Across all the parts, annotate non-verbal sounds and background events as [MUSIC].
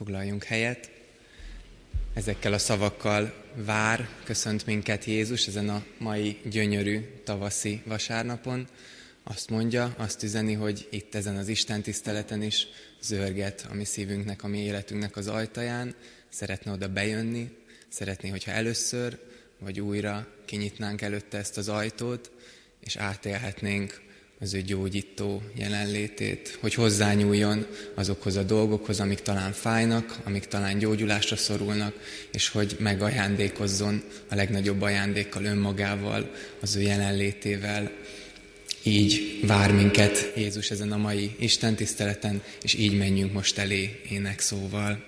Foglaljunk helyet. Ezekkel a szavakkal vár, köszönt minket Jézus ezen a mai gyönyörű tavaszi vasárnapon. Azt mondja, azt üzeni, hogy itt ezen az Isten tiszteleten is zörget a mi szívünknek, a mi életünknek az ajtaján, szeretne oda bejönni, szeretné, hogyha először vagy újra kinyitnánk előtte ezt az ajtót, és átélhetnénk az ő gyógyító jelenlétét, hogy hozzányúljon azokhoz a dolgokhoz, amik talán fájnak, amik talán gyógyulásra szorulnak, és hogy megajándékozzon a legnagyobb ajándékkal önmagával, az ő jelenlétével. Így vár minket Jézus ezen a mai Isten tiszteleten, és így menjünk most elé énekszóval.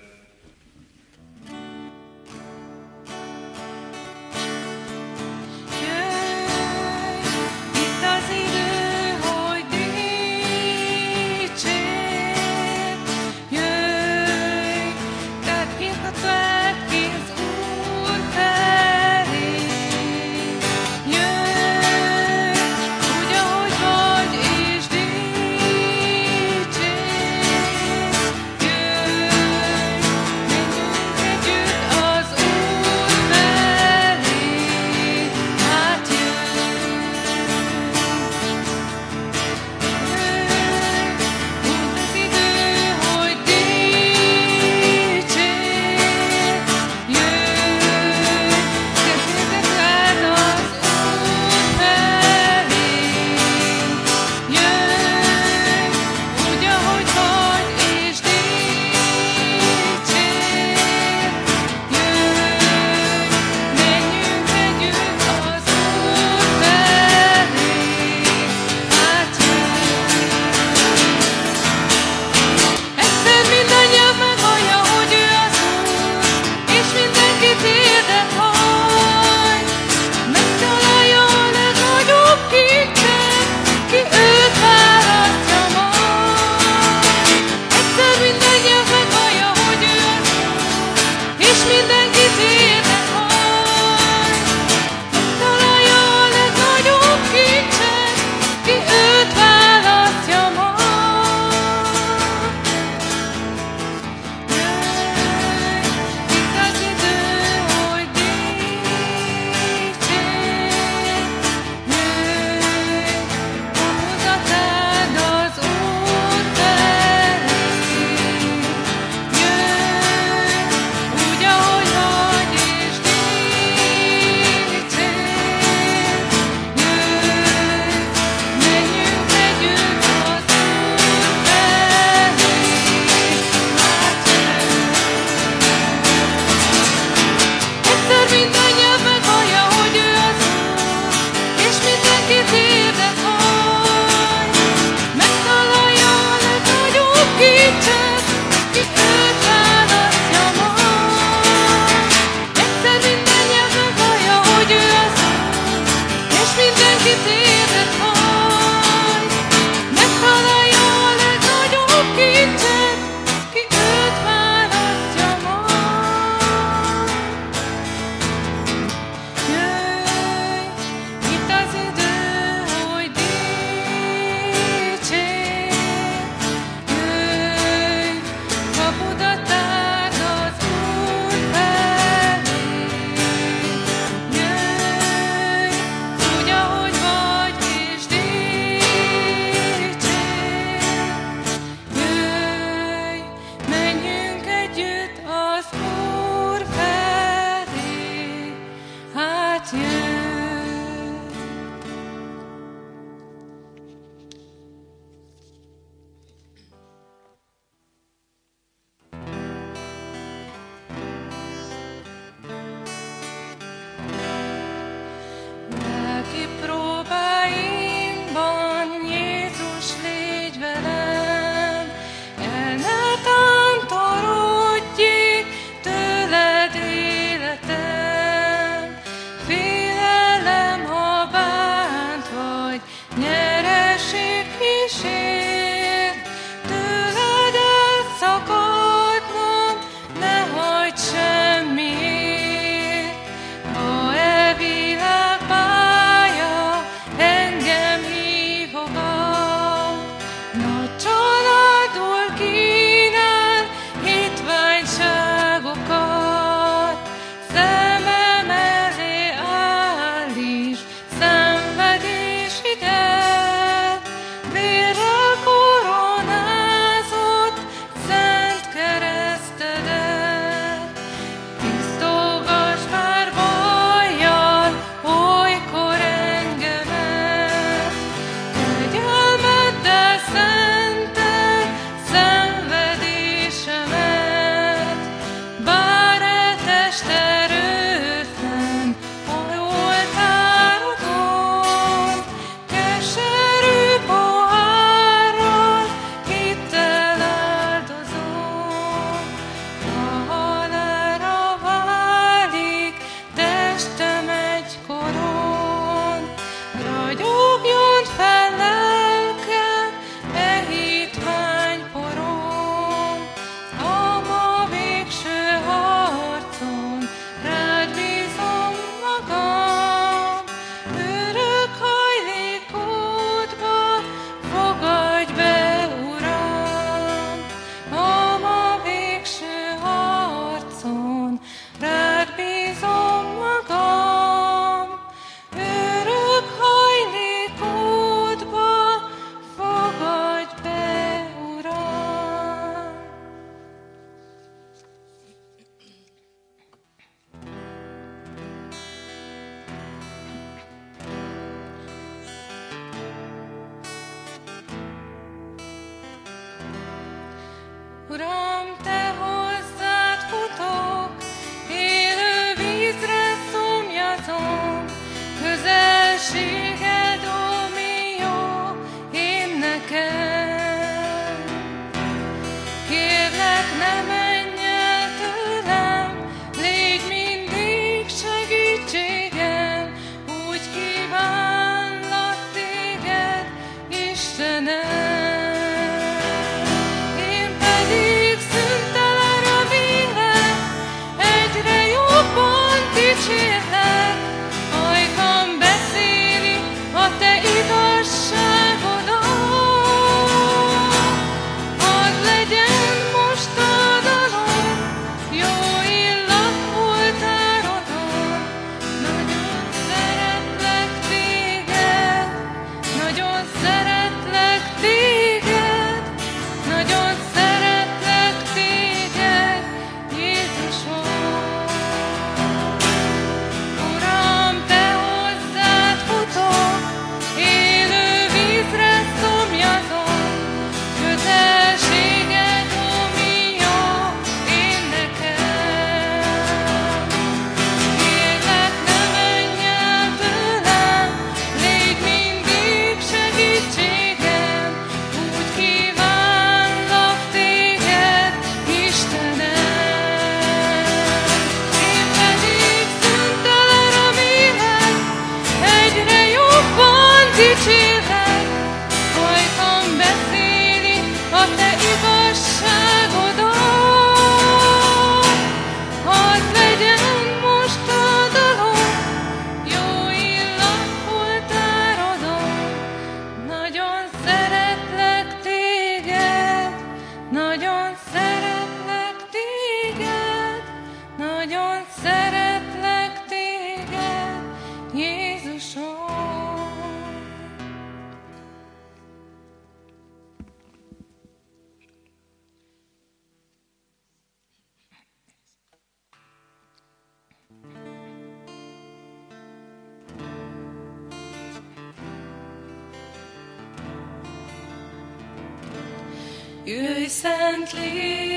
gently.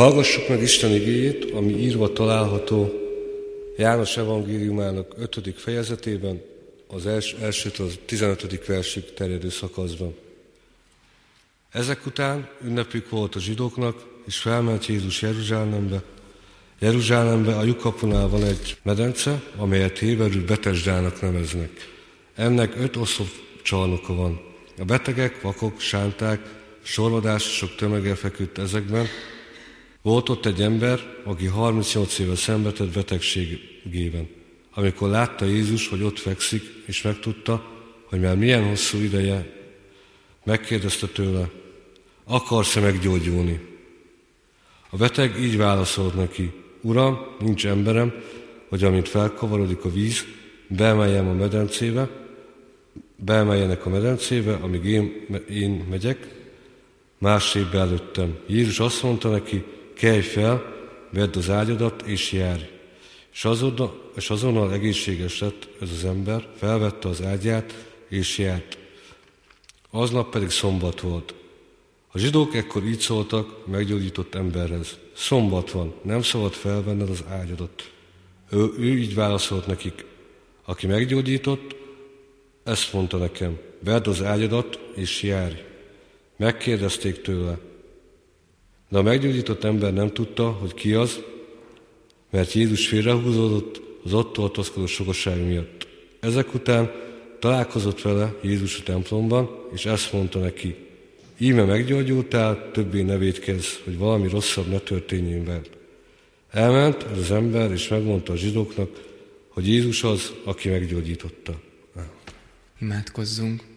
Hallgassuk meg Isten igéjét, ami írva található János evangéliumának 5. fejezetében, az els, elsőtől az 15. versig terjedő szakaszban. Ezek után ünnepük volt a zsidóknak, és felment Jézus Jeruzsálembe. Jeruzsálembe a lyukapunál van egy medence, amelyet héberül Betesdának neveznek. Ennek öt oszlopcsarnoka van. A betegek, vakok, sánták, sorvadásosok tömege feküdt ezekben, volt ott egy ember, aki 38 éve szenvedett betegségében. Amikor látta Jézus, hogy ott fekszik, és megtudta, hogy már milyen hosszú ideje, megkérdezte tőle, akarsz-e meggyógyulni? A beteg így válaszolt neki, Uram, nincs emberem, hogy amint felkavarodik a víz, beemeljem a medencébe, beemeljenek a medencébe, amíg én, én megyek, másképp előttem. Jézus azt mondta neki, kelj fel, vedd az ágyadat és járj. És azonnal, és azonnal egészséges lett ez az ember, felvette az ágyát és járt. Aznap pedig szombat volt. A zsidók ekkor így szóltak meggyógyított emberhez. Szombat van, nem szabad felvenned az ágyadat. Ő, ő így válaszolt nekik. Aki meggyógyított, ezt mondta nekem, vedd az ágyadat és járj. Megkérdezték tőle, de a meggyógyított ember nem tudta, hogy ki az, mert Jézus félrehúzódott az ott tartózkodó sokasság miatt. Ezek után találkozott vele Jézus a templomban, és ezt mondta neki, íme meggyógyultál, többé ne védkezz, hogy valami rosszabb ne történjén veled. Elment ez az ember, és megmondta a zsidóknak, hogy Jézus az, aki meggyógyította. Imádkozzunk.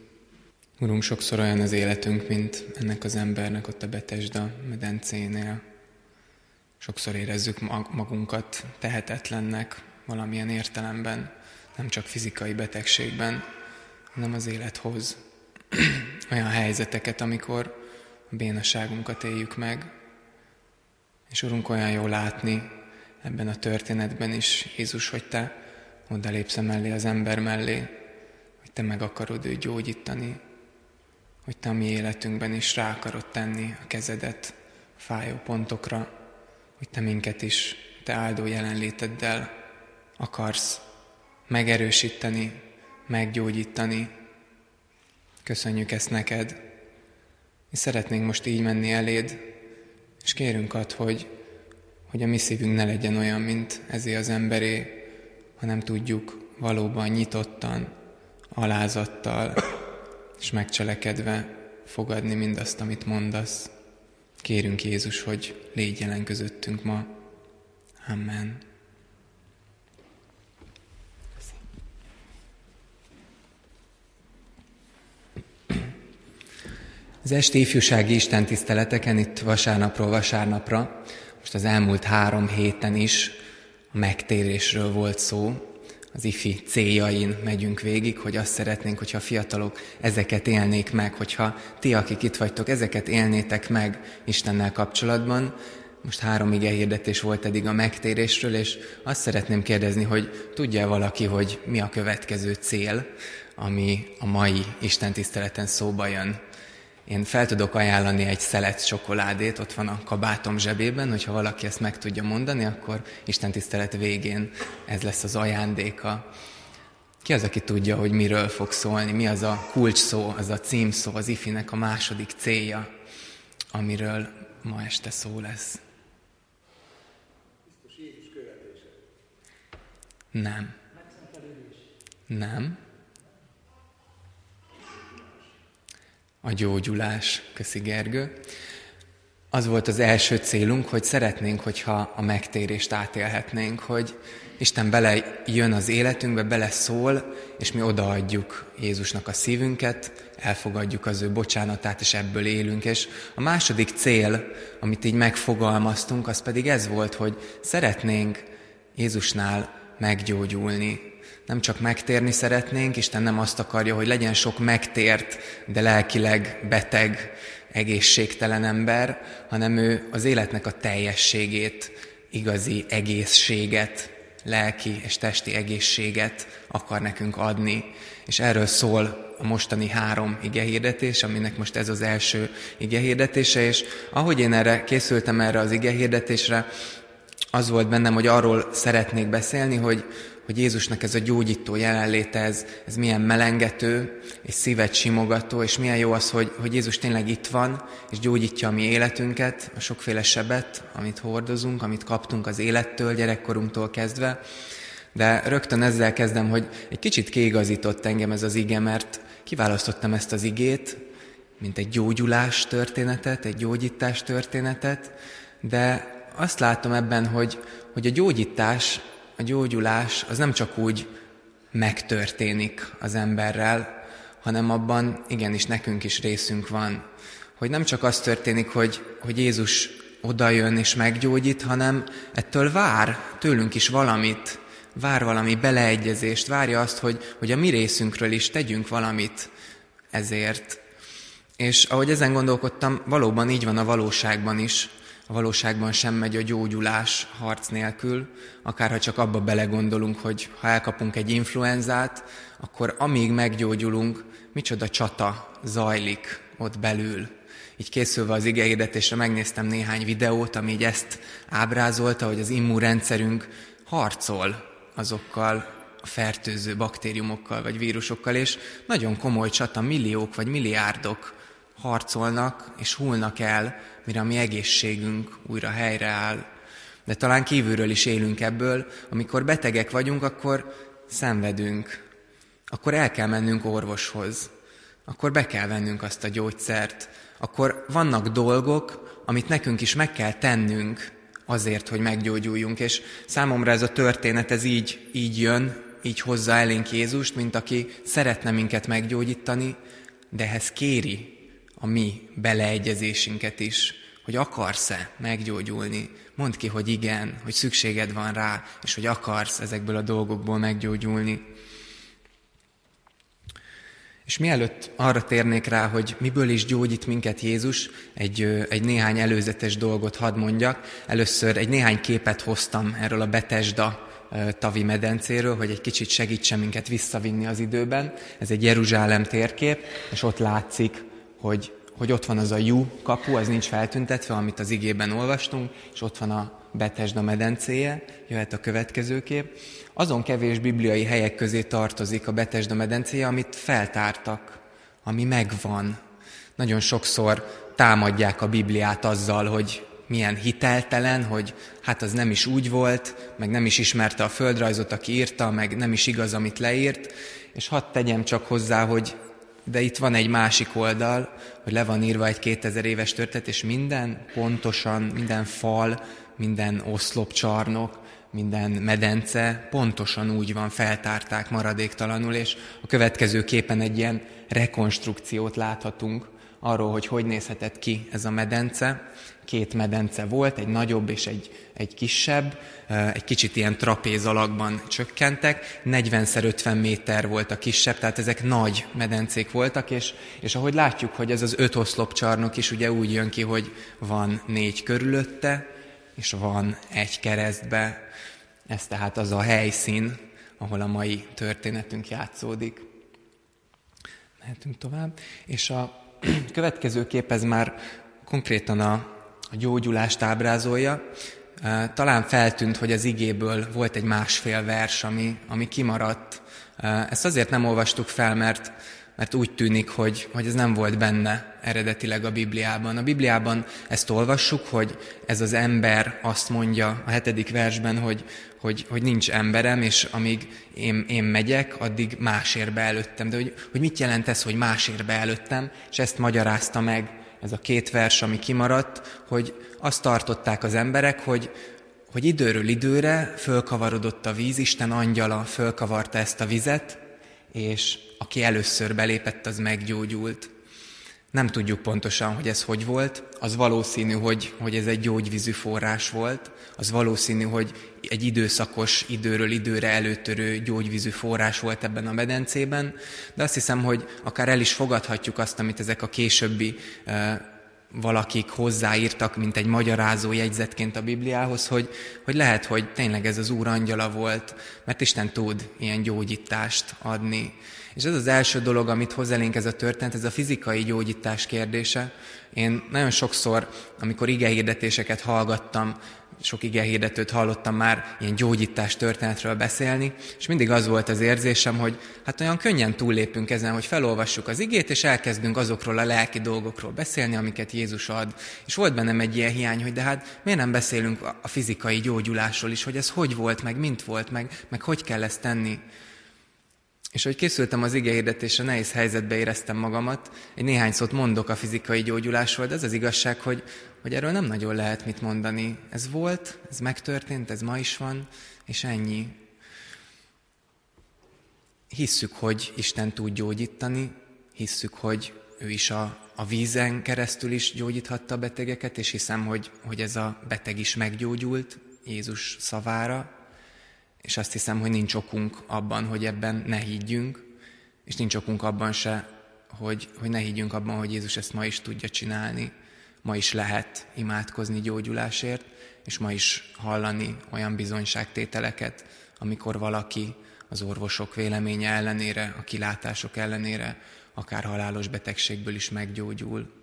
Urunk, sokszor olyan az életünk, mint ennek az embernek ott a Betesda medencénél. Sokszor érezzük magunkat tehetetlennek valamilyen értelemben, nem csak fizikai betegségben, hanem az élethoz. [CLEARS THROAT] olyan helyzeteket, amikor a bénaságunkat éljük meg. És Urunk, olyan jó látni ebben a történetben is, Jézus, hogy Te odalépsz mellé az ember mellé, hogy Te meg akarod őt gyógyítani, hogy Te a mi életünkben is rá akarod tenni a kezedet a fájó pontokra, hogy Te minket is Te áldó jelenléteddel akarsz megerősíteni, meggyógyítani. Köszönjük ezt neked. Mi szeretnénk most így menni eléd, és kérünk ad, hogy, hogy a mi szívünk ne legyen olyan, mint ezé az emberé, hanem tudjuk valóban nyitottan, alázattal és megcselekedve fogadni mindazt, amit mondasz. Kérünk Jézus, hogy légy jelen közöttünk ma. Amen. Az esti ifjúsági istentiszteleteken itt vasárnapról vasárnapra, most az elmúlt három héten is a megtérésről volt szó, az ifi céljain megyünk végig, hogy azt szeretnénk, hogyha a fiatalok ezeket élnék meg, hogyha ti, akik itt vagytok, ezeket élnétek meg Istennel kapcsolatban. Most három ige hirdetés volt eddig a megtérésről, és azt szeretném kérdezni, hogy tudja valaki, hogy mi a következő cél, ami a mai Isten tiszteleten szóba jön. Én fel tudok ajánlani egy szelet csokoládét, ott van a kabátom zsebében, hogyha valaki ezt meg tudja mondani, akkor Isten tisztelet végén ez lesz az ajándéka. Ki az, aki tudja, hogy miről fog szólni, mi az a kulcs szó, az a címszó, az ifinek a második célja, amiről ma este szó lesz? Nem. Nem. A gyógyulás. Köszi Gergő. Az volt az első célunk, hogy szeretnénk, hogyha a megtérést átélhetnénk, hogy Isten bele jön az életünkbe, bele szól, és mi odaadjuk Jézusnak a szívünket, elfogadjuk az ő bocsánatát, és ebből élünk. És a második cél, amit így megfogalmaztunk, az pedig ez volt, hogy szeretnénk Jézusnál meggyógyulni, nem csak megtérni szeretnénk, Isten nem azt akarja, hogy legyen sok megtért, de lelkileg beteg, egészségtelen ember, hanem ő az életnek a teljességét, igazi egészséget, lelki és testi egészséget akar nekünk adni. És erről szól a mostani három igehirdetés, aminek most ez az első igehirdetése, és ahogy én erre készültem erre az igehirdetésre, az volt bennem, hogy arról szeretnék beszélni, hogy, hogy Jézusnak ez a gyógyító jelenléte, ez, ez milyen melengető, és szívet simogató, és milyen jó az, hogy, hogy Jézus tényleg itt van, és gyógyítja a mi életünket, a sokféle sebet, amit hordozunk, amit kaptunk az élettől, gyerekkorunktól kezdve. De rögtön ezzel kezdem, hogy egy kicsit kiigazított engem ez az ige, mert kiválasztottam ezt az igét, mint egy gyógyulás történetet, egy gyógyítás történetet, de azt látom ebben, hogy, hogy a gyógyítás a gyógyulás az nem csak úgy megtörténik az emberrel, hanem abban igenis nekünk is részünk van. Hogy nem csak az történik, hogy, hogy Jézus odajön és meggyógyít, hanem ettől vár tőlünk is valamit, vár valami beleegyezést, várja azt, hogy, hogy a mi részünkről is tegyünk valamit ezért. És ahogy ezen gondolkodtam, valóban így van a valóságban is, a valóságban sem megy a gyógyulás harc nélkül, akárha csak abba belegondolunk, hogy ha elkapunk egy influenzát, akkor amíg meggyógyulunk, micsoda csata zajlik ott belül. Így készülve az igehirdetésre megnéztem néhány videót, ami így ezt ábrázolta, hogy az immunrendszerünk harcol azokkal a fertőző baktériumokkal vagy vírusokkal, és nagyon komoly csata, milliók vagy milliárdok harcolnak és hullnak el, mire a mi egészségünk újra helyreáll. De talán kívülről is élünk ebből, amikor betegek vagyunk, akkor szenvedünk, akkor el kell mennünk orvoshoz, akkor be kell vennünk azt a gyógyszert, akkor vannak dolgok, amit nekünk is meg kell tennünk azért, hogy meggyógyuljunk. És számomra ez a történet, ez így, így jön, így hozza elénk Jézust, mint aki szeretne minket meggyógyítani, de ehhez kéri a mi beleegyezésünket is, hogy akarsz-e meggyógyulni. Mondd ki, hogy igen, hogy szükséged van rá, és hogy akarsz ezekből a dolgokból meggyógyulni. És mielőtt arra térnék rá, hogy miből is gyógyít minket Jézus, egy, egy néhány előzetes dolgot hadd mondjak. Először egy néhány képet hoztam erről a Betesda tavi medencéről, hogy egy kicsit segítsen minket visszavinni az időben. Ez egy Jeruzsálem térkép, és ott látszik hogy, hogy ott van az a Jú kapu, az nincs feltüntetve, amit az igében olvastunk, és ott van a Betesda medencéje, jöhet a következő kép. Azon kevés bibliai helyek közé tartozik a Betesda medencéje, amit feltártak, ami megvan. Nagyon sokszor támadják a Bibliát azzal, hogy milyen hiteltelen, hogy hát az nem is úgy volt, meg nem is ismerte a földrajzot, aki írta, meg nem is igaz, amit leírt, és hadd tegyem csak hozzá, hogy de itt van egy másik oldal, hogy le van írva egy 2000 éves történet, és minden pontosan, minden fal, minden oszlopcsarnok, minden medence pontosan úgy van, feltárták maradéktalanul, és a következő képen egy ilyen rekonstrukciót láthatunk arról, hogy hogy nézhetett ki ez a medence. Két medence volt, egy nagyobb és egy, egy kisebb, egy kicsit ilyen trapéz alakban csökkentek, 40x50 méter volt a kisebb, tehát ezek nagy medencék voltak, és, és ahogy látjuk, hogy ez az öt oszlopcsarnok is ugye úgy jön ki, hogy van négy körülötte, és van egy keresztbe. Ez tehát az a helyszín, ahol a mai történetünk játszódik. Mehetünk tovább. És a [CLEARS THROAT] következő kép ez már konkrétan a, a gyógyulást ábrázolja. Talán feltűnt, hogy az igéből volt egy másfél vers, ami, ami kimaradt. Ezt azért nem olvastuk fel, mert mert úgy tűnik, hogy, hogy ez nem volt benne eredetileg a Bibliában. A Bibliában ezt olvassuk, hogy ez az ember azt mondja a hetedik versben, hogy, hogy, hogy nincs emberem, és amíg én, én megyek, addig másért előttem. De hogy, hogy mit jelent ez, hogy másért előttem, és ezt magyarázta meg ez a két vers, ami kimaradt, hogy azt tartották az emberek, hogy, hogy időről időre fölkavarodott a víz, Isten angyala fölkavarta ezt a vizet, és aki először belépett, az meggyógyult. Nem tudjuk pontosan, hogy ez hogy volt. Az valószínű, hogy, hogy ez egy gyógyvízű forrás volt. Az valószínű, hogy egy időszakos, időről időre előtörő gyógyvízű forrás volt ebben a medencében. De azt hiszem, hogy akár el is fogadhatjuk azt, amit ezek a későbbi valakik hozzáírtak, mint egy magyarázó jegyzetként a Bibliához, hogy, hogy lehet, hogy tényleg ez az Úr angyala volt, mert Isten tud ilyen gyógyítást adni. És ez az első dolog, amit hoz ez a történet, ez a fizikai gyógyítás kérdése. Én nagyon sokszor, amikor igehirdetéseket hallgattam, sok igehirdetőt hallottam már ilyen gyógyítás történetről beszélni, és mindig az volt az érzésem, hogy hát olyan könnyen túllépünk ezen, hogy felolvassuk az igét, és elkezdünk azokról a lelki dolgokról beszélni, amiket Jézus ad. És volt bennem egy ilyen hiány, hogy de hát miért nem beszélünk a fizikai gyógyulásról is, hogy ez hogy volt, meg mint volt, meg, meg hogy kell ezt tenni. És hogy készültem az igehirdetésre, nehéz helyzetbe éreztem magamat. Egy néhány szót mondok a fizikai gyógyulásról, de ez az igazság, hogy, hogy erről nem nagyon lehet mit mondani. Ez volt, ez megtörtént, ez ma is van, és ennyi. Hisszük, hogy Isten tud gyógyítani, hisszük, hogy ő is a, a vízen keresztül is gyógyíthatta a betegeket, és hiszem, hogy, hogy ez a beteg is meggyógyult Jézus szavára, és azt hiszem, hogy nincs okunk abban, hogy ebben ne higgyünk, és nincs okunk abban se, hogy, hogy ne higgyünk abban, hogy Jézus ezt ma is tudja csinálni. Ma is lehet imádkozni gyógyulásért, és ma is hallani olyan bizonyságtételeket, amikor valaki az orvosok véleménye ellenére, a kilátások ellenére, akár halálos betegségből is meggyógyul.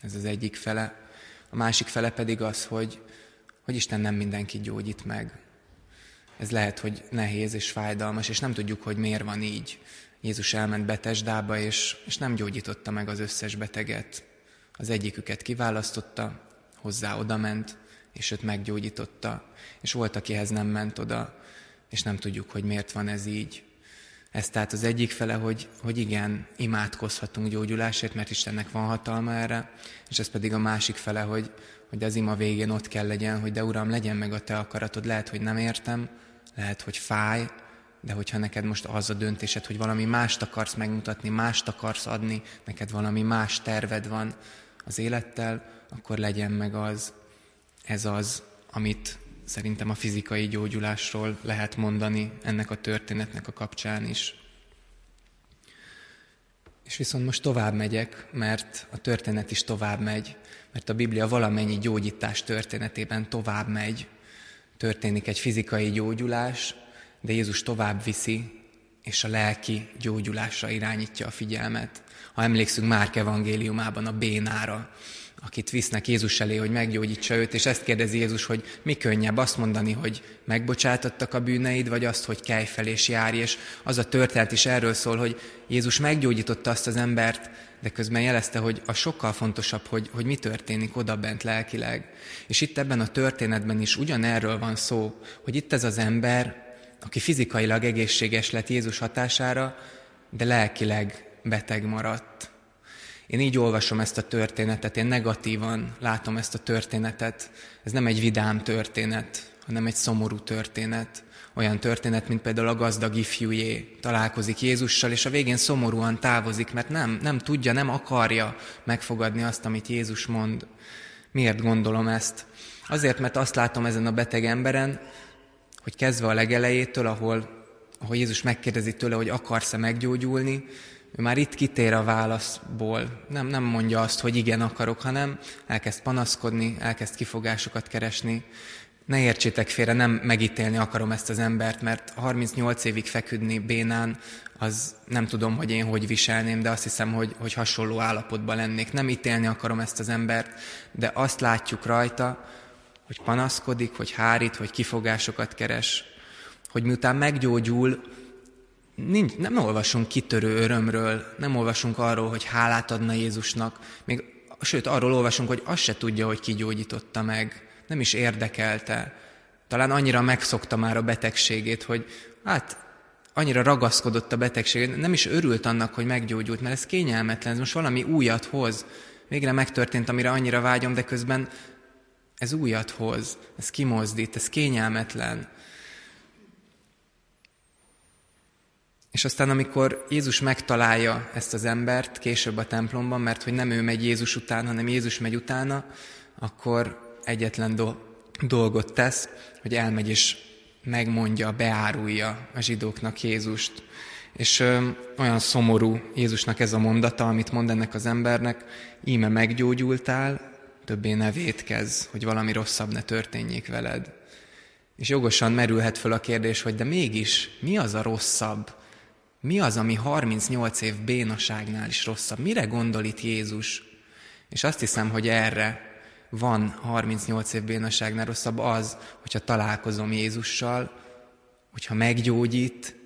Ez az egyik fele. A másik fele pedig az, hogy, hogy Isten nem mindenki gyógyít meg. Ez lehet, hogy nehéz és fájdalmas, és nem tudjuk, hogy miért van így. Jézus elment Betesdába, és, és nem gyógyította meg az összes beteget. Az egyiküket kiválasztotta, hozzá odament, és őt meggyógyította. És volt, akihez nem ment oda, és nem tudjuk, hogy miért van ez így. Ez tehát az egyik fele, hogy, hogy igen, imádkozhatunk gyógyulásért, mert Istennek van hatalma erre, és ez pedig a másik fele, hogy, hogy az ima végén ott kell legyen, hogy de Uram, legyen meg a Te akaratod, lehet, hogy nem értem, lehet, hogy fáj, de hogyha neked most az a döntésed, hogy valami mást akarsz megmutatni, mást akarsz adni, neked valami más terved van az élettel, akkor legyen meg az. Ez az, amit szerintem a fizikai gyógyulásról lehet mondani ennek a történetnek a kapcsán is. És viszont most tovább megyek, mert a történet is tovább megy, mert a Biblia valamennyi gyógyítás történetében tovább megy, történik egy fizikai gyógyulás, de Jézus tovább viszi, és a lelki gyógyulásra irányítja a figyelmet. Ha emlékszünk Márk evangéliumában a bénára, akit visznek Jézus elé, hogy meggyógyítsa őt, és ezt kérdezi Jézus, hogy mi könnyebb azt mondani, hogy megbocsátottak a bűneid, vagy azt, hogy kelj fel és járj, és az a történet is erről szól, hogy Jézus meggyógyította azt az embert, de közben jelezte, hogy a sokkal fontosabb, hogy, hogy mi történik oda bent lelkileg. És itt ebben a történetben is ugyanerről van szó, hogy itt ez az ember, aki fizikailag egészséges lett Jézus hatására, de lelkileg beteg maradt. Én így olvasom ezt a történetet, én negatívan látom ezt a történetet. Ez nem egy vidám történet, hanem egy szomorú történet. Olyan történet, mint például a gazdag ifjújé találkozik Jézussal, és a végén szomorúan távozik, mert nem, nem tudja, nem akarja megfogadni azt, amit Jézus mond. Miért gondolom ezt? Azért, mert azt látom ezen a beteg emberen, hogy kezdve a legelejétől, ahol, ahol Jézus megkérdezi tőle, hogy akarsz-e meggyógyulni, ő már itt kitér a válaszból. Nem, nem mondja azt, hogy igen akarok, hanem elkezd panaszkodni, elkezd kifogásokat keresni. Ne értsétek félre, nem megítélni akarom ezt az embert, mert 38 évig feküdni bénán, az nem tudom, hogy én hogy viselném, de azt hiszem, hogy, hogy hasonló állapotban lennék. Nem ítélni akarom ezt az embert, de azt látjuk rajta, hogy panaszkodik, hogy hárít, hogy kifogásokat keres, hogy miután meggyógyul, nincs, nem olvasunk kitörő örömről, nem olvasunk arról, hogy hálát adna Jézusnak, még, sőt, arról olvasunk, hogy azt se tudja, hogy kigyógyította meg, nem is érdekelte. Talán annyira megszokta már a betegségét, hogy hát annyira ragaszkodott a betegségét, nem is örült annak, hogy meggyógyult, mert ez kényelmetlen, ez most valami újat hoz. Végre megtörtént, amire annyira vágyom, de közben ez újat hoz, ez kimozdít, ez kényelmetlen. És aztán, amikor Jézus megtalálja ezt az embert később a templomban, mert hogy nem ő megy Jézus után, hanem Jézus megy utána, akkor egyetlen do- dolgot tesz, hogy elmegy és megmondja, beárulja a zsidóknak Jézust. És ö, olyan szomorú Jézusnak ez a mondata, amit mond ennek az embernek, íme meggyógyultál, többé ne vétkez, hogy valami rosszabb ne történjék veled. És jogosan merülhet föl a kérdés, hogy de mégis mi az a rosszabb, mi az, ami 38 év bénaságnál is rosszabb? Mire gondol itt Jézus? És azt hiszem, hogy erre van 38 év bénaságnál rosszabb az, hogyha találkozom Jézussal, hogyha meggyógyít,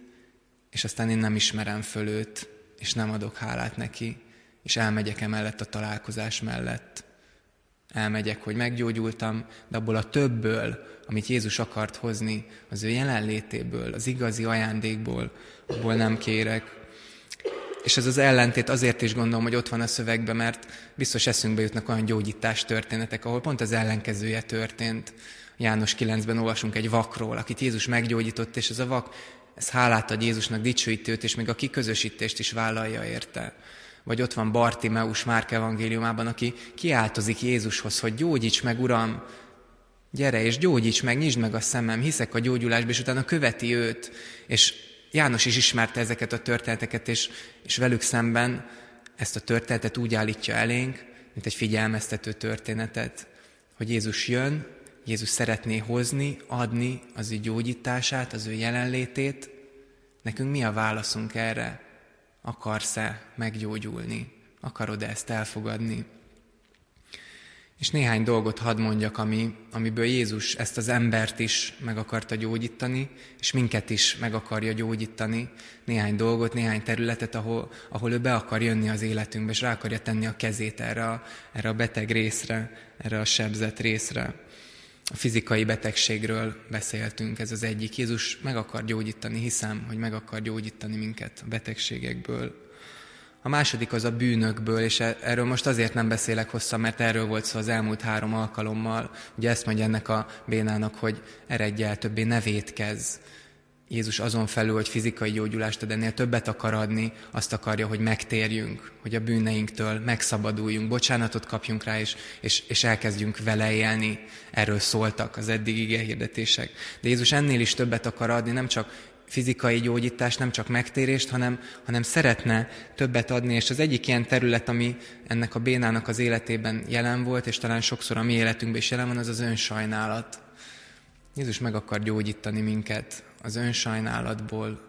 és aztán én nem ismerem föl őt, és nem adok hálát neki, és elmegyek emellett a találkozás mellett. Elmegyek, hogy meggyógyultam, de abból a többből, amit Jézus akart hozni, az ő jelenlétéből, az igazi ajándékból, abból nem kérek. És ez az ellentét azért is gondolom, hogy ott van a szövegben, mert biztos eszünkbe jutnak olyan gyógyítás történetek, ahol pont az ellenkezője történt. János 9-ben olvasunk egy vakról, akit Jézus meggyógyított, és ez a vak, ez hálát ad Jézusnak, dicsőíti őt, és még a kiközösítést is vállalja érte. Vagy ott van Bartimeus Márk evangéliumában, aki kiáltozik Jézushoz, hogy gyógyíts meg, Uram, gyere és gyógyíts meg, nyisd meg a szemem, hiszek a gyógyulásba, és utána követi őt. És János is ismerte ezeket a történeteket, és, és velük szemben ezt a történetet úgy állítja elénk, mint egy figyelmeztető történetet, hogy Jézus jön, Jézus szeretné hozni, adni az ő gyógyítását, az ő jelenlétét. Nekünk mi a válaszunk erre? Akarsz-e meggyógyulni? Akarod-e ezt elfogadni? És néhány dolgot hadd mondjak, ami, amiből Jézus ezt az embert is meg akarta gyógyítani, és minket is meg akarja gyógyítani. Néhány dolgot, néhány területet, ahol, ahol ő be akar jönni az életünkbe, és rá akarja tenni a kezét erre a, erre a beteg részre, erre a sebzett részre. Fizikai betegségről beszéltünk, ez az egyik. Jézus meg akar gyógyítani, hiszem, hogy meg akar gyógyítani minket a betegségekből. A második az a bűnökből, és e- erről most azért nem beszélek hosszan, mert erről volt szó az elmúlt három alkalommal. Ugye ezt mondja ennek a bénának, hogy eredj el többé, ne vétkez. Jézus azon felül, hogy fizikai gyógyulást ad, ennél többet akar adni, azt akarja, hogy megtérjünk, hogy a bűneinktől megszabaduljunk, bocsánatot kapjunk rá, és, és, és elkezdjünk vele élni. Erről szóltak az eddig ige hirdetések. De Jézus ennél is többet akar adni, nem csak fizikai gyógyítás, nem csak megtérést, hanem, hanem szeretne többet adni, és az egyik ilyen terület, ami ennek a bénának az életében jelen volt, és talán sokszor a mi életünkben is jelen van, az az önsajnálat. Jézus meg akar gyógyítani minket az önsajnálatból,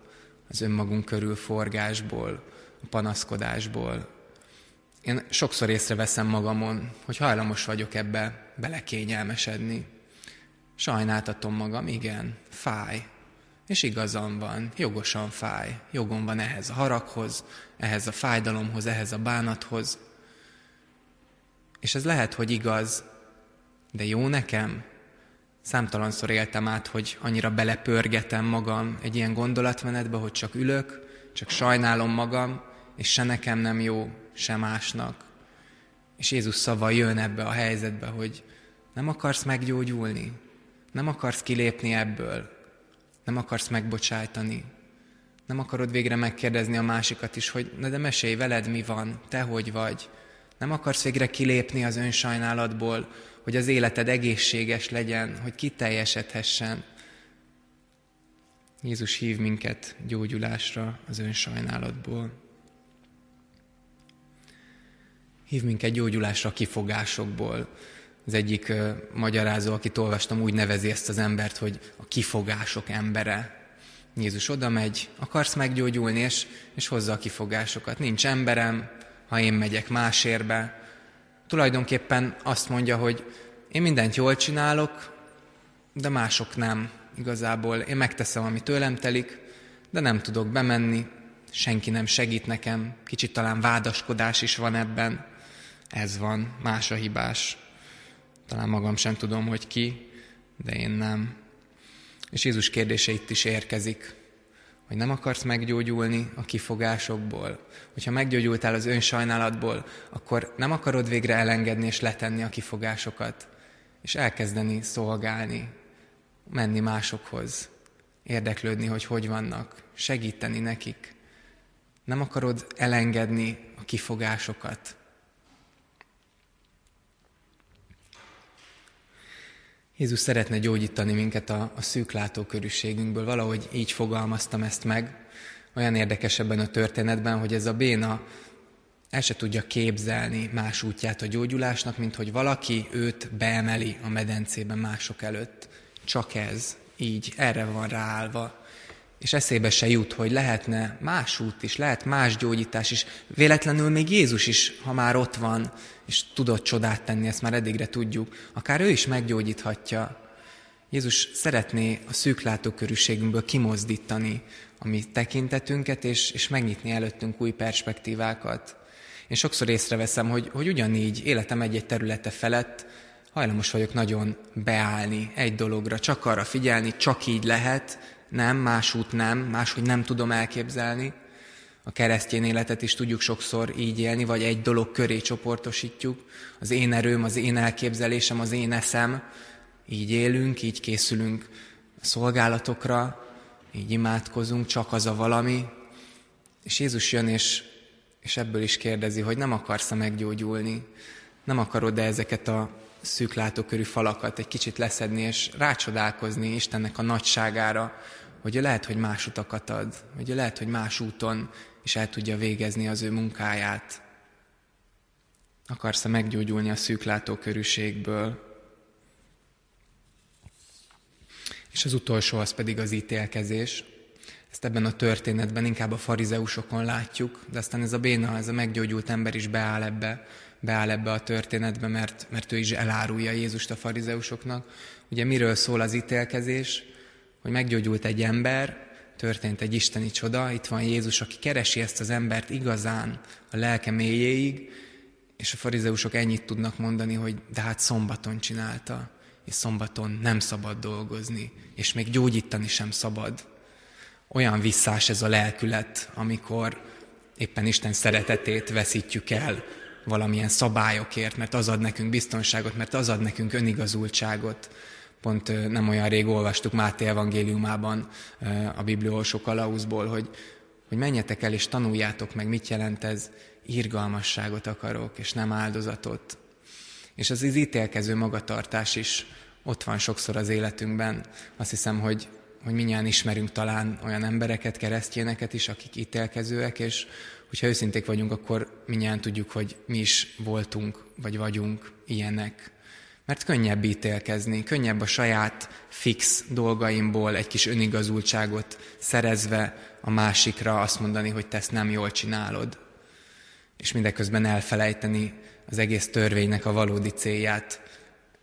az önmagunk körül forgásból, a panaszkodásból. Én sokszor észreveszem magamon, hogy hajlamos vagyok ebbe belekényelmesedni. Sajnáltatom magam, igen, fáj, és igazam van, jogosan fáj, jogom van ehhez a haraghoz, ehhez a fájdalomhoz, ehhez a bánathoz. És ez lehet, hogy igaz, de jó nekem. Számtalanszor éltem át, hogy annyira belepörgetem magam egy ilyen gondolatmenetbe, hogy csak ülök, csak sajnálom magam, és se nekem nem jó, se másnak. És Jézus szava jön ebbe a helyzetbe, hogy nem akarsz meggyógyulni, nem akarsz kilépni ebből, nem akarsz megbocsájtani, nem akarod végre megkérdezni a másikat is, hogy na de mesélj veled, mi van, te hogy vagy. Nem akarsz végre kilépni az önsajnálatból, hogy az életed egészséges legyen, hogy kiteljesedhessen. Jézus hív minket gyógyulásra az önsajnálatból. Hív minket gyógyulásra a kifogásokból. Az egyik uh, magyarázó, akit olvastam, úgy nevezi ezt az embert, hogy a kifogások embere. Jézus oda megy, akarsz meggyógyulni, és, és hozza a kifogásokat. Nincs emberem, ha én megyek másérbe. Tulajdonképpen azt mondja, hogy én mindent jól csinálok, de mások nem. Igazából én megteszem, ami tőlem telik, de nem tudok bemenni, senki nem segít nekem, kicsit talán vádaskodás is van ebben. Ez van, más a hibás. Talán magam sem tudom, hogy ki, de én nem. És Jézus kérdése itt is érkezik, hogy nem akarsz meggyógyulni a kifogásokból. Hogyha meggyógyultál az önsajnálatból, akkor nem akarod végre elengedni és letenni a kifogásokat, és elkezdeni szolgálni, menni másokhoz, érdeklődni, hogy hogy vannak, segíteni nekik. Nem akarod elengedni a kifogásokat, Jézus szeretne gyógyítani minket a, a szűk látókörűségünkből. Valahogy így fogalmaztam ezt meg. Olyan érdekes ebben a történetben, hogy ez a béna el se tudja képzelni más útját a gyógyulásnak, mint hogy valaki őt beemeli a medencében mások előtt. Csak ez, így, erre van ráállva és eszébe se jut, hogy lehetne más út is, lehet más gyógyítás is. Véletlenül még Jézus is, ha már ott van, és tudott csodát tenni, ezt már eddigre tudjuk, akár ő is meggyógyíthatja. Jézus szeretné a szűklátókörűségünkből kimozdítani a mi tekintetünket, és, és megnyitni előttünk új perspektívákat. Én sokszor észreveszem, hogy, hogy ugyanígy életem egy-egy területe felett hajlamos vagyok nagyon beállni egy dologra, csak arra figyelni, csak így lehet, nem, más út nem, máshogy nem tudom elképzelni. A keresztény életet is tudjuk sokszor így élni, vagy egy dolog köré csoportosítjuk. Az én erőm, az én elképzelésem, az én eszem. Így élünk, így készülünk a szolgálatokra, így imádkozunk, csak az a valami. És Jézus jön, és, és ebből is kérdezi, hogy nem akarsz-e meggyógyulni, nem akarod-e ezeket a szűk látókörű falakat egy kicsit leszedni, és rácsodálkozni Istennek a nagyságára, hogy lehet, hogy más utakat ad, hogy lehet, hogy más úton is el tudja végezni az ő munkáját. Akarsz-e meggyógyulni a szűklátókörűségből? És az utolsó az pedig az ítélkezés. Ezt ebben a történetben inkább a farizeusokon látjuk, de aztán ez a béna, ez a meggyógyult ember is beáll ebbe, beáll ebbe a történetbe, mert, mert ő is elárulja Jézust a farizeusoknak. Ugye miről szól az ítélkezés? hogy meggyógyult egy ember, történt egy isteni csoda, itt van Jézus, aki keresi ezt az embert igazán a lelke mélyéig, és a farizeusok ennyit tudnak mondani, hogy de hát szombaton csinálta, és szombaton nem szabad dolgozni, és még gyógyítani sem szabad. Olyan visszás ez a lelkület, amikor éppen Isten szeretetét veszítjük el valamilyen szabályokért, mert az ad nekünk biztonságot, mert az ad nekünk önigazultságot, Pont nem olyan rég olvastuk Máté evangéliumában a bibliolsó kalauzból, hogy, hogy menjetek el és tanuljátok meg, mit jelent ez, irgalmasságot akarok, és nem áldozatot. És az ítélkező magatartás is ott van sokszor az életünkben. Azt hiszem, hogy, hogy minnyáján ismerünk talán olyan embereket, keresztjéneket is, akik ítélkezőek, és hogyha őszinték vagyunk, akkor minnyáján tudjuk, hogy mi is voltunk, vagy vagyunk ilyenek. Mert könnyebb ítélkezni, könnyebb a saját fix dolgaimból egy kis önigazultságot szerezve a másikra azt mondani, hogy te ezt nem jól csinálod. És mindeközben elfelejteni az egész törvénynek a valódi célját,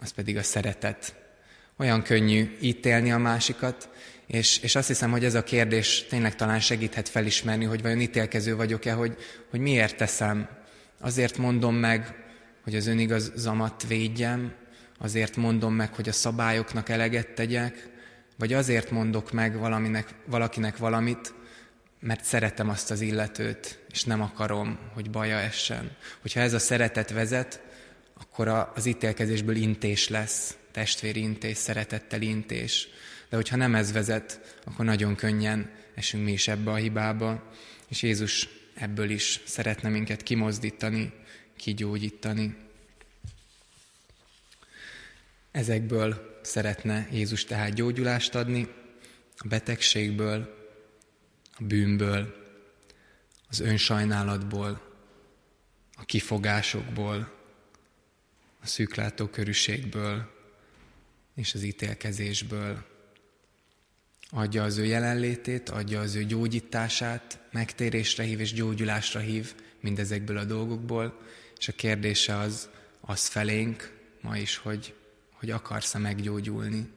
az pedig a szeretet. Olyan könnyű ítélni a másikat, és, és azt hiszem, hogy ez a kérdés tényleg talán segíthet felismerni, hogy vajon ítélkező vagyok-e, hogy, hogy miért teszem. Azért mondom meg, hogy az önigazamat védjem, azért mondom meg, hogy a szabályoknak eleget tegyek, vagy azért mondok meg valaminek, valakinek valamit, mert szeretem azt az illetőt, és nem akarom, hogy baja essen. Hogyha ez a szeretet vezet, akkor az ítélkezésből intés lesz, testvéri intés, szeretettel intés. De hogyha nem ez vezet, akkor nagyon könnyen esünk mi is ebbe a hibába, és Jézus ebből is szeretne minket kimozdítani, kigyógyítani. Ezekből szeretne Jézus tehát gyógyulást adni, a betegségből, a bűnből, az önsajnálatból, a kifogásokból, a szűklátókörűségből és az ítélkezésből. Adja az ő jelenlétét, adja az ő gyógyítását, megtérésre hív és gyógyulásra hív mindezekből a dolgokból, és a kérdése az, az felénk ma is, hogy, hogy akarsz-e meggyógyulni,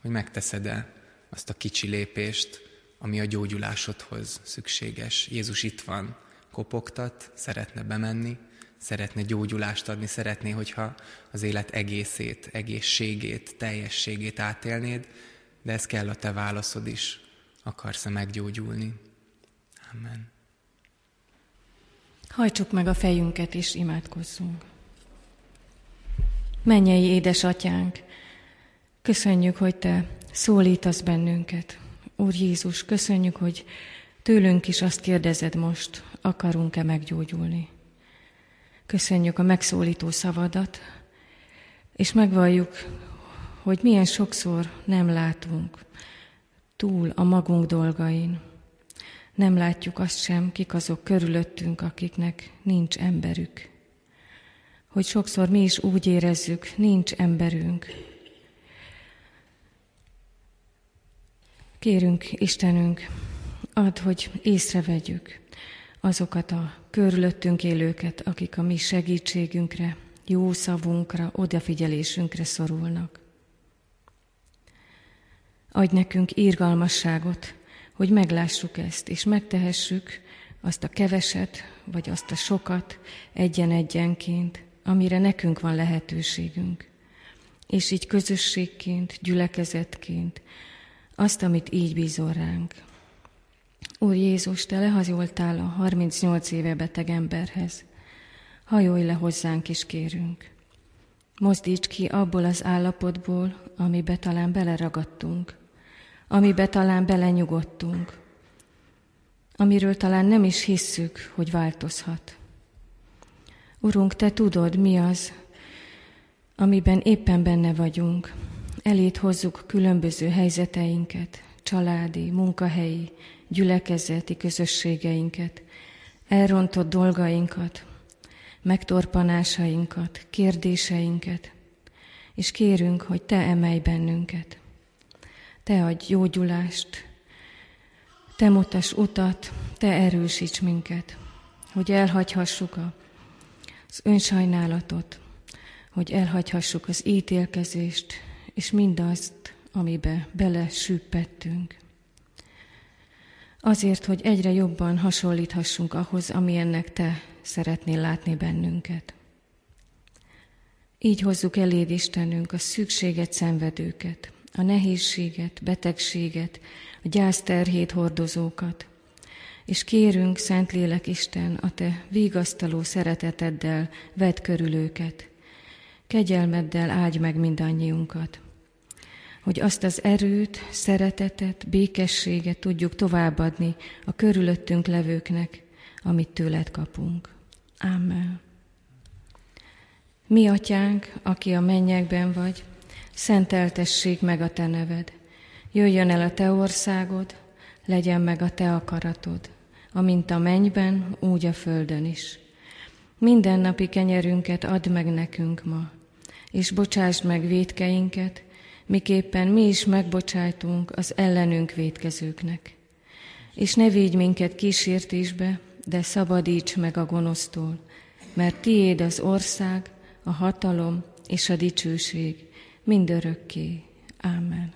hogy megteszed-e azt a kicsi lépést, ami a gyógyulásodhoz szükséges. Jézus itt van, kopogtat, szeretne bemenni, szeretne gyógyulást adni, szeretné, hogyha az élet egészét, egészségét, teljességét átélnéd, de ez kell a te válaszod is. Akarsz-e meggyógyulni? Amen. Hajtsuk meg a fejünket és imádkozzunk. Mennyei édesatyánk, köszönjük, hogy Te szólítasz bennünket. Úr Jézus, köszönjük, hogy tőlünk is azt kérdezed most, akarunk-e meggyógyulni. Köszönjük a megszólító szavadat, és megvalljuk, hogy milyen sokszor nem látunk túl a magunk dolgain. Nem látjuk azt sem, kik azok körülöttünk, akiknek nincs emberük. Hogy sokszor mi is úgy érezzük, nincs emberünk. Kérünk, Istenünk, add, hogy észrevegyük azokat a körülöttünk élőket, akik a mi segítségünkre, jó szavunkra, odafigyelésünkre szorulnak. Adj nekünk írgalmasságot, hogy meglássuk ezt, és megtehessük azt a keveset, vagy azt a sokat egyen-egyenként, amire nekünk van lehetőségünk. És így közösségként, gyülekezetként, azt, amit így bízol ránk. Úr Jézus, Te lehajoltál a 38 éve beteg emberhez. Hajolj le hozzánk is kérünk. Mozdíts ki abból az állapotból, amibe talán beleragadtunk, amibe talán belenyugodtunk, amiről talán nem is hisszük, hogy változhat. Urunk, Te tudod, mi az, amiben éppen benne vagyunk. Elét hozzuk különböző helyzeteinket, családi, munkahelyi, gyülekezeti közösségeinket, elrontott dolgainkat, megtorpanásainkat, kérdéseinket, és kérünk, hogy Te emelj bennünket. Te adj gyógyulást, Te mutass utat, Te erősíts minket, hogy elhagyhassuk az önsajnálatot, hogy elhagyhassuk az ítélkezést, és mindazt, amibe bele süppettünk. Azért, hogy egyre jobban hasonlíthassunk ahhoz, amilyennek Te szeretnél látni bennünket. Így hozzuk eléd Istenünk a szükséget szenvedőket, a nehézséget, betegséget, a gyászterhét hordozókat, és kérünk, Szentlélek Isten, a Te vigasztaló szereteteddel vedd körül őket, kegyelmeddel áldj meg mindannyiunkat, hogy azt az erőt, szeretetet, békességet tudjuk továbbadni a körülöttünk levőknek, amit tőled kapunk. Amen. Mi, atyánk, aki a mennyekben vagy, szenteltessék meg a te neved. Jöjjön el a te országod, legyen meg a te akaratod, amint a mennyben, úgy a földön is. Minden napi kenyerünket add meg nekünk ma, és bocsásd meg védkeinket, miképpen mi is megbocsájtunk az ellenünk védkezőknek. És ne védj minket kísértésbe, de szabadíts meg a gonosztól, mert tiéd az ország, a hatalom és a dicsőség mindörökké. Ámen.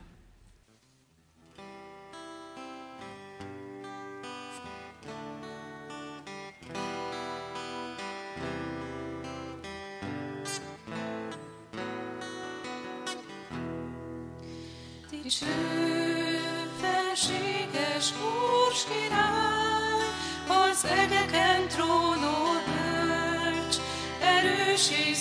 Erős és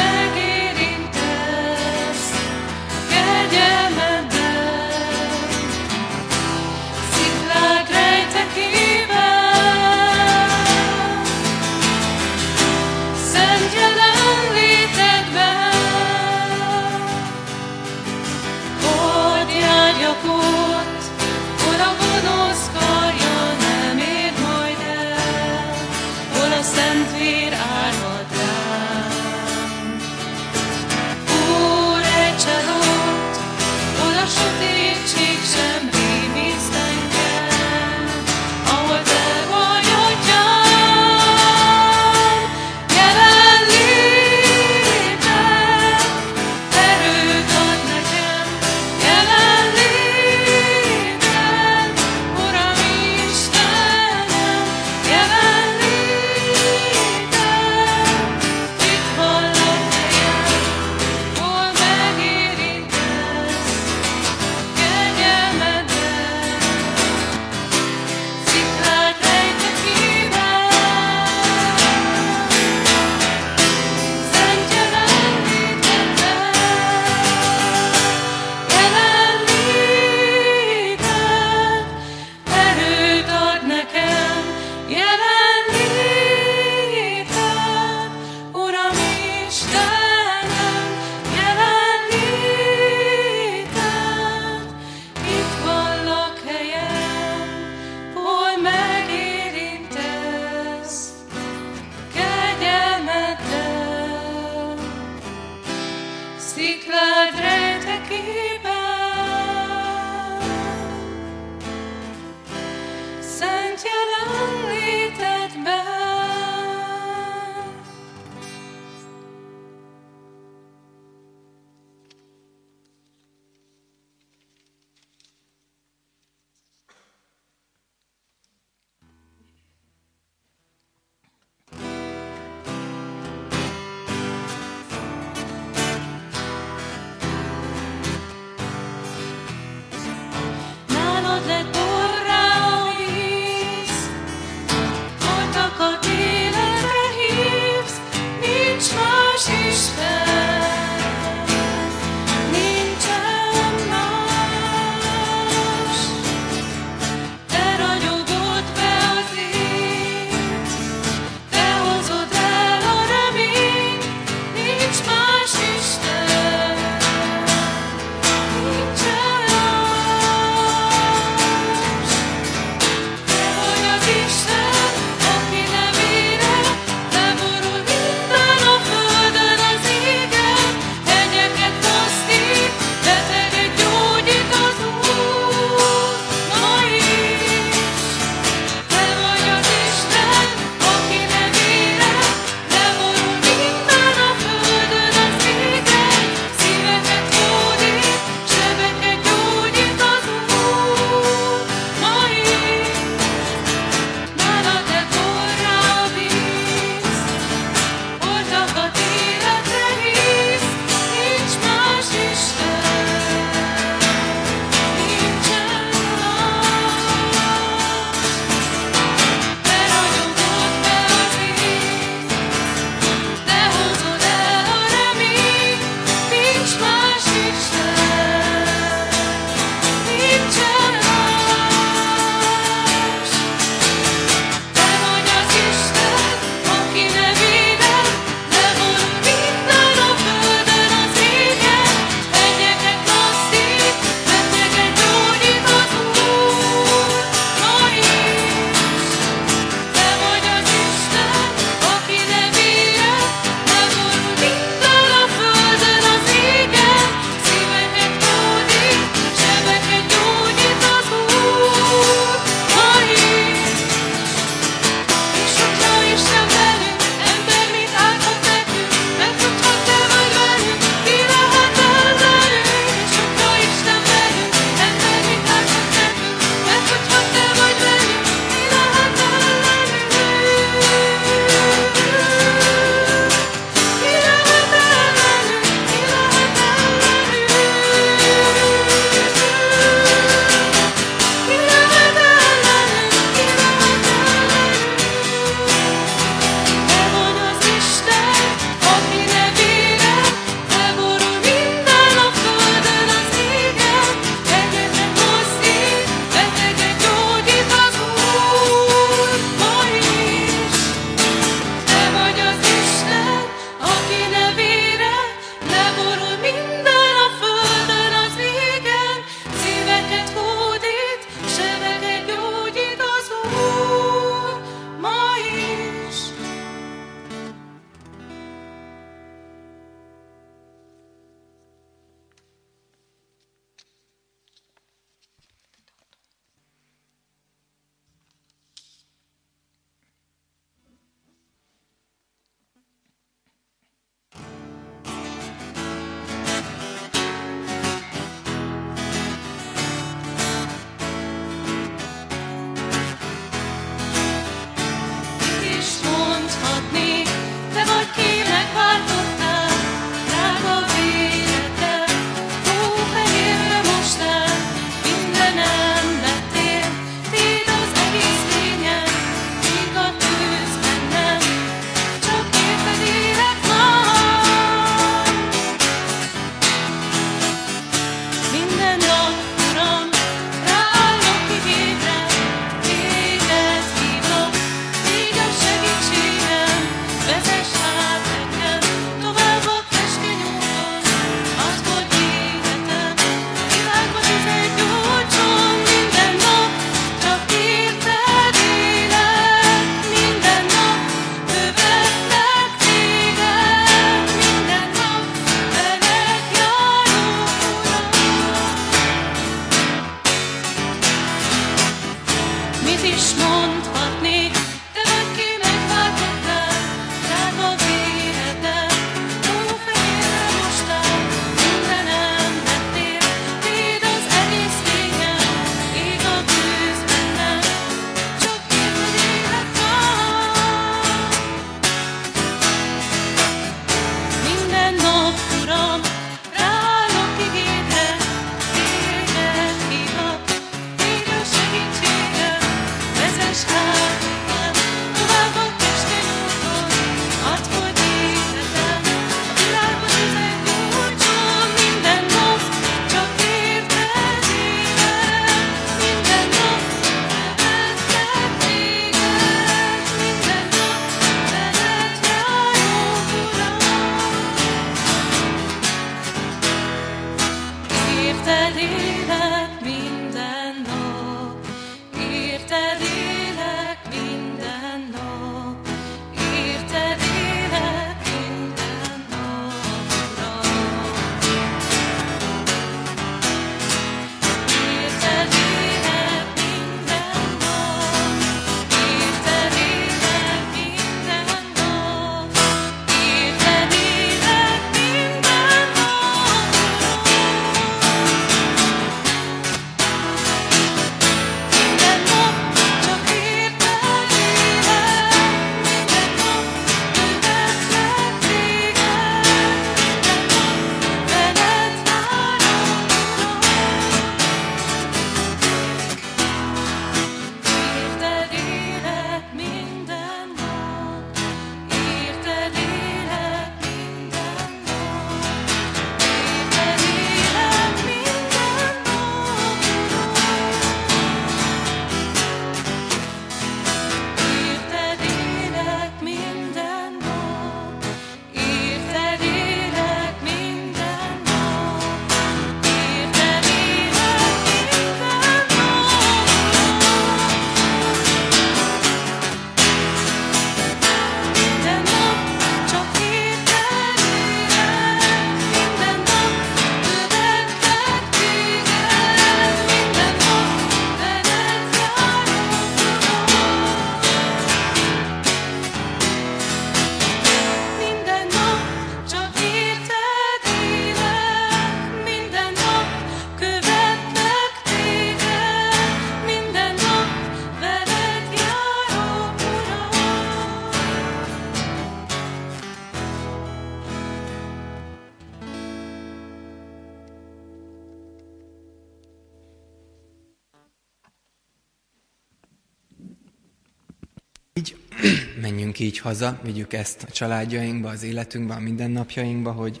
menjünk így haza, vigyük ezt a családjainkba, az életünkbe, a mindennapjainkba, hogy,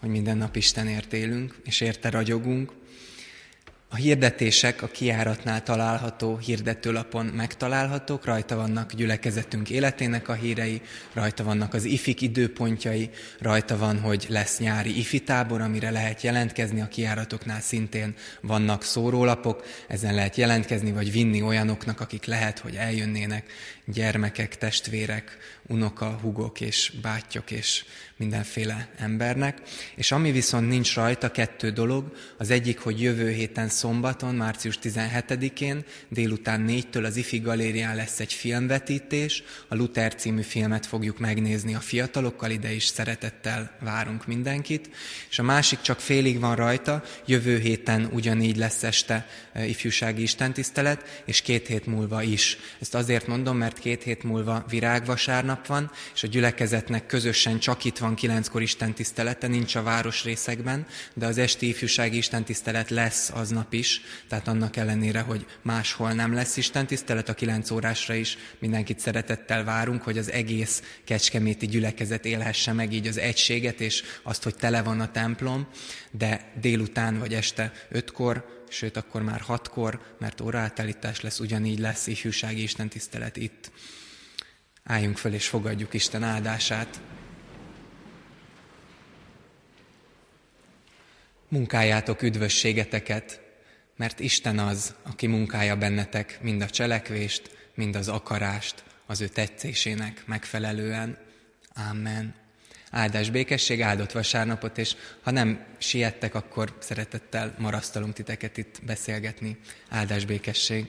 hogy minden nap Istenért élünk, és érte ragyogunk, a hirdetések a kiáratnál található hirdetőlapon megtalálhatók, rajta vannak gyülekezetünk életének a hírei, rajta vannak az ifik időpontjai, rajta van, hogy lesz nyári ifi tábor, amire lehet jelentkezni, a kiáratoknál szintén vannak szórólapok, ezen lehet jelentkezni, vagy vinni olyanoknak, akik lehet, hogy eljönnének, gyermekek, testvérek, unoka, hugok és bátyok és mindenféle embernek. És ami viszont nincs rajta, kettő dolog. Az egyik, hogy jövő héten szombaton, március 17-én délután négytől az IFI galérián lesz egy filmvetítés. A Luther című filmet fogjuk megnézni a fiatalokkal, ide is szeretettel várunk mindenkit. És a másik csak félig van rajta, jövő héten ugyanígy lesz este e, ifjúsági istentisztelet, és két hét múlva is. Ezt azért mondom, mert két hét múlva virágvasárnap van, és a gyülekezetnek közösen csak itt van kilenckor istentisztelete, nincs a városrészekben, de az esti ifjúsági istentisztelet lesz aznap is, tehát annak ellenére, hogy máshol nem lesz istentisztelet, a kilenc órásra is mindenkit szeretettel várunk, hogy az egész kecskeméti gyülekezet élhesse meg így az egységet, és azt, hogy tele van a templom, de délután vagy este ötkor, sőt akkor már hatkor, mert óraátállítás lesz, ugyanígy lesz ifjúsági istentisztelet itt. Álljunk föl és fogadjuk Isten áldását. Munkáljátok üdvösségeteket, mert Isten az, aki munkálja bennetek mind a cselekvést, mind az akarást az ő tetszésének megfelelően. Amen. Áldás békesség, áldott vasárnapot, és ha nem siettek, akkor szeretettel marasztalunk titeket itt beszélgetni. Áldás békesség.